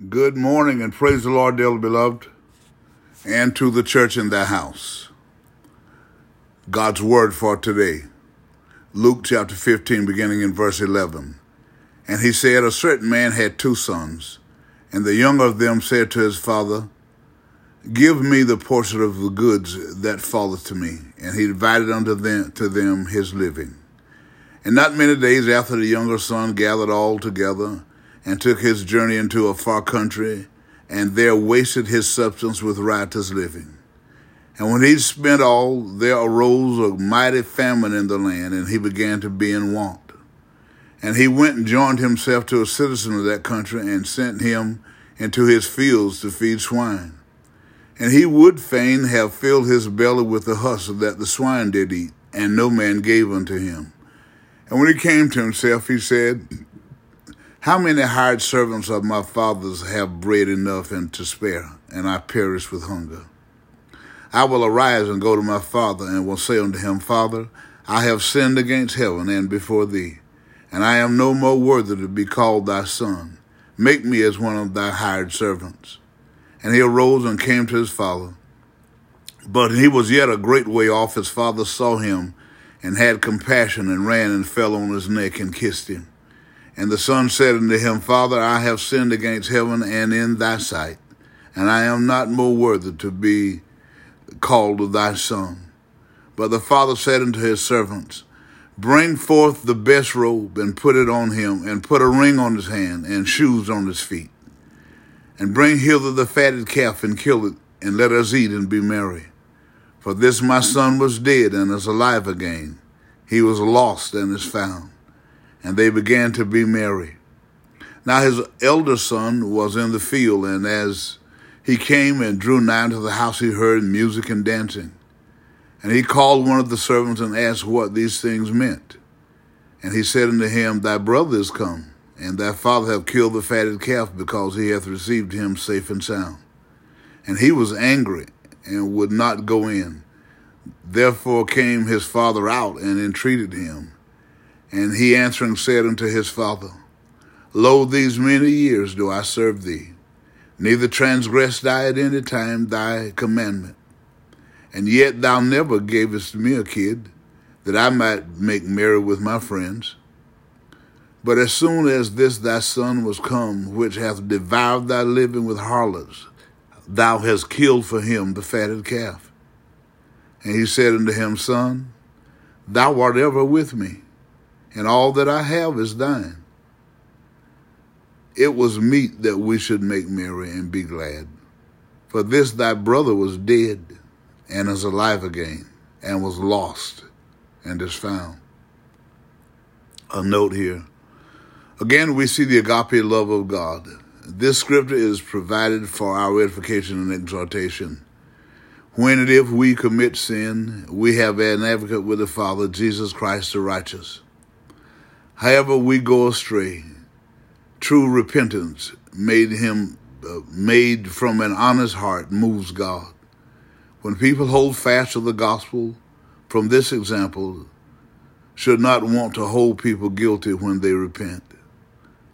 Good morning and praise the Lord, dearly beloved, and to the church in thy house. God's word for today. Luke chapter 15, beginning in verse 11. And he said, A certain man had two sons, and the younger of them said to his father, Give me the portion of the goods that falleth to me. And he divided unto them to them his living. And not many days after the younger son gathered all together and took his journey into a far country, and there wasted his substance with riotous living. And when he'd spent all, there arose a mighty famine in the land, and he began to be in want. And he went and joined himself to a citizen of that country, and sent him into his fields to feed swine. And he would fain have filled his belly with the husk that the swine did eat, and no man gave unto him. And when he came to himself, he said, how many hired servants of my father's have bread enough and to spare, and I perish with hunger? I will arise and go to my father, and will say unto him, Father, I have sinned against heaven and before thee, and I am no more worthy to be called thy son. Make me as one of thy hired servants. And he arose and came to his father. But he was yet a great way off. His father saw him and had compassion and ran and fell on his neck and kissed him. And the son said unto him, Father, I have sinned against heaven and in thy sight, and I am not more worthy to be called thy son. But the father said unto his servants, Bring forth the best robe and put it on him, and put a ring on his hand and shoes on his feet. And bring hither the fatted calf and kill it, and let us eat and be merry. For this my son was dead and is alive again. He was lost and is found and they began to be merry. Now his elder son was in the field, and as he came and drew nigh to the house, he heard music and dancing. And he called one of the servants and asked what these things meant. And he said unto him, Thy brother is come, and thy father hath killed the fatted calf, because he hath received him safe and sound. And he was angry, and would not go in. Therefore came his father out and entreated him. And he answering said unto his father, Lo, these many years do I serve thee, neither transgressed I at any time thy commandment. And yet thou never gavest me a kid, that I might make merry with my friends. But as soon as this thy son was come, which hath devoured thy living with harlots, thou hast killed for him the fatted calf. And he said unto him, Son, thou art ever with me and all that I have is thine. It was meet that we should make merry and be glad. For this thy brother was dead and is alive again, and was lost and is found. A note here. Again, we see the agape love of God. This scripture is provided for our edification and exhortation. When and if we commit sin, we have an advocate with the Father, Jesus Christ the righteous. However, we go astray. True repentance made him uh, made from an honest heart moves God. When people hold fast to the gospel from this example, should not want to hold people guilty when they repent,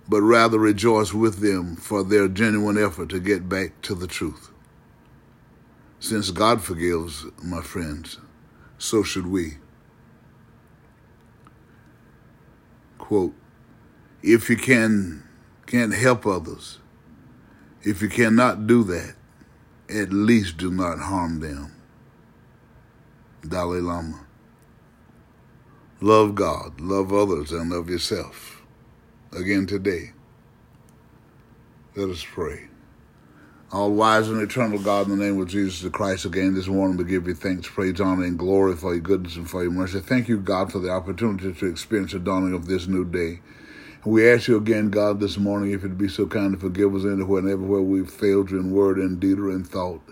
but rather rejoice with them for their genuine effort to get back to the truth. Since God forgives, my friends, so should we. Quote, if you can can't help others, if you cannot do that, at least do not harm them. Dalai Lama. Love God, love others, and love yourself. Again today, let us pray. All wise and eternal God, in the name of Jesus the Christ, again this morning we give you thanks, praise, honor, and glory for your goodness and for your mercy. Thank you, God, for the opportunity to experience the dawning of this new day. We ask you again, God, this morning, if you'd be so kind to forgive us anywhere and everywhere we've failed you in word and deed or in thought.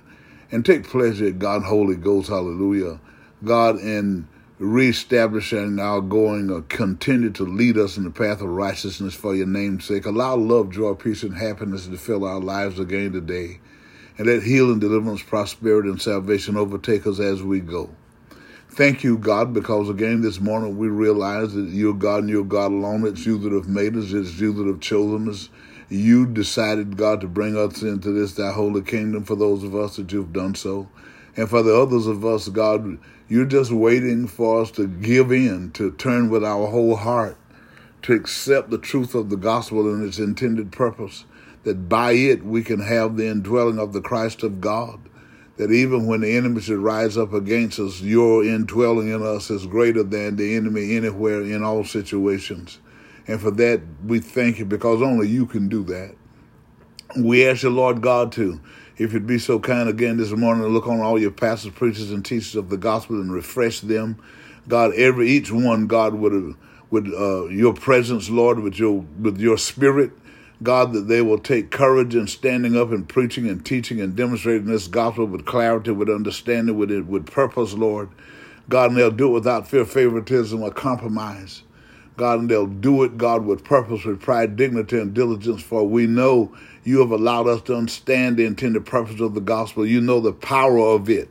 And take pleasure, God, Holy Ghost, hallelujah. God, in reestablishing our going or continue to lead us in the path of righteousness for your name's sake. Allow love, joy, peace, and happiness to fill our lives again today. And let healing, deliverance, prosperity, and salvation overtake us as we go. Thank you, God, because again this morning we realize that you're God and you're God alone. It's you that have made us, it's you that have chosen us, you decided, God, to bring us into this, thy holy kingdom, for those of us that you've done so. And for the others of us, God, you're just waiting for us to give in, to turn with our whole heart, to accept the truth of the gospel and its intended purpose, that by it we can have the indwelling of the Christ of God. That even when the enemy should rise up against us, your indwelling in us is greater than the enemy anywhere in all situations. And for that, we thank you because only you can do that. We ask you, Lord God, to, if you'd be so kind again this morning, to look on all your pastors, preachers, and teachers of the gospel and refresh them. God, every each one, God, would with uh, your presence, Lord, with your with your spirit, God, that they will take courage in standing up and preaching and teaching and demonstrating this gospel with clarity, with understanding, with it, with purpose, Lord. God, and they'll do it without fear, favoritism, or compromise. God, and they'll do it, God, with purpose, with pride, dignity, and diligence, for we know you have allowed us to understand the intended purpose of the gospel. You know the power of it.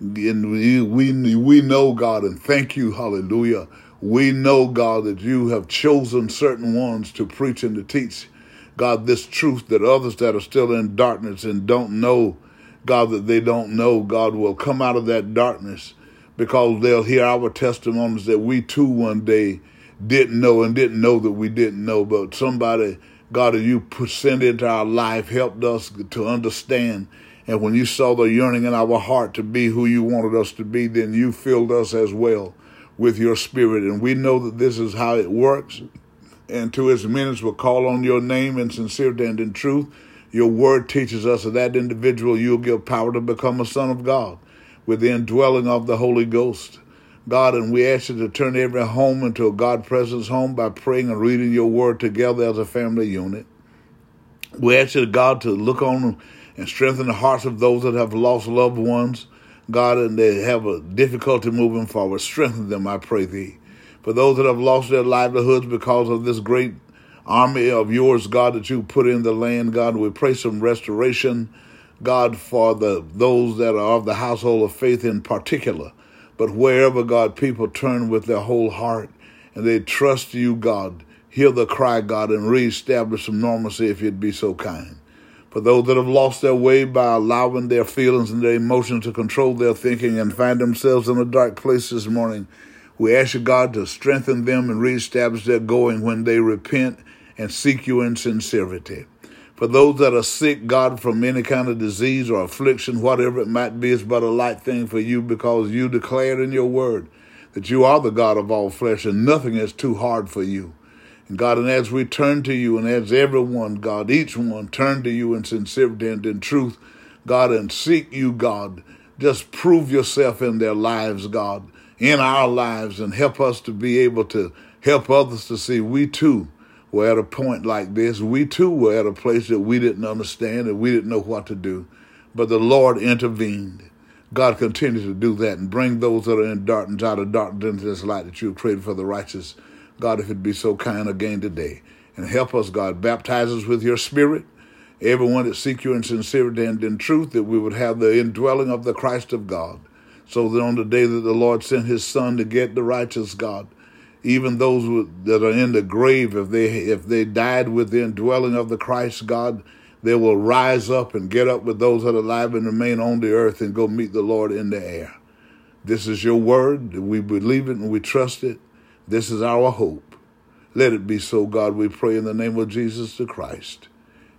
And we, we, we know, God, and thank you, hallelujah. We know, God, that you have chosen certain ones to preach and to teach, God, this truth that others that are still in darkness and don't know, God, that they don't know, God, will come out of that darkness because they'll hear our testimonies that we too one day didn't know and didn't know that we didn't know, but somebody, God, you sent into our life helped us to understand. And when you saw the yearning in our heart to be who you wanted us to be, then you filled us as well with your spirit. And we know that this is how it works. And to his minutes will call on your name in sincerity and in truth. Your word teaches us that that individual you'll give power to become a son of God with the indwelling of the Holy Ghost. God, and we ask you to turn every home into a God presence home by praying and reading your word together as a family unit. We ask you, God, to look on and strengthen the hearts of those that have lost loved ones, God, and they have a difficulty moving forward. Strengthen them, I pray thee. For those that have lost their livelihoods because of this great army of yours, God, that you put in the land, God, we pray some restoration, God, for the those that are of the household of faith in particular. But wherever, God, people turn with their whole heart and they trust you, God, hear the cry, God, and reestablish some normalcy if you'd be so kind. For those that have lost their way by allowing their feelings and their emotions to control their thinking and find themselves in a dark place this morning, we ask you, God, to strengthen them and reestablish their going when they repent and seek you in sincerity. For those that are sick, God, from any kind of disease or affliction, whatever it might be, it's but a light thing for you because you declared in your word that you are the God of all flesh and nothing is too hard for you. And God, and as we turn to you and as everyone, God, each one turn to you in sincerity and in truth, God, and seek you, God, just prove yourself in their lives, God, in our lives, and help us to be able to help others to see we too were at a point like this. We too were at a place that we didn't understand and we didn't know what to do. But the Lord intervened. God continues to do that and bring those that are in darkness out of darkness into this light that you have created for the righteous. God, if it be so kind again today. And help us, God. Baptize us with your spirit. Everyone that seek you in sincerity and in truth, that we would have the indwelling of the Christ of God. So that on the day that the Lord sent his son to get the righteous God, even those that are in the grave, if they if they died with the indwelling of the Christ God, they will rise up and get up with those that are alive and remain on the earth and go meet the Lord in the air. This is your word. We believe it and we trust it. This is our hope. Let it be so, God, we pray in the name of Jesus the Christ.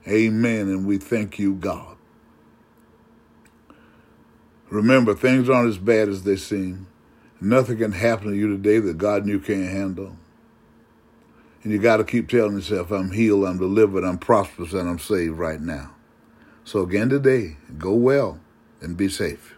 Amen. And we thank you, God. Remember, things aren't as bad as they seem. Nothing can happen to you today that God knew can't handle. And you got to keep telling yourself, I'm healed, I'm delivered, I'm prosperous, and I'm saved right now. So again today, go well and be safe.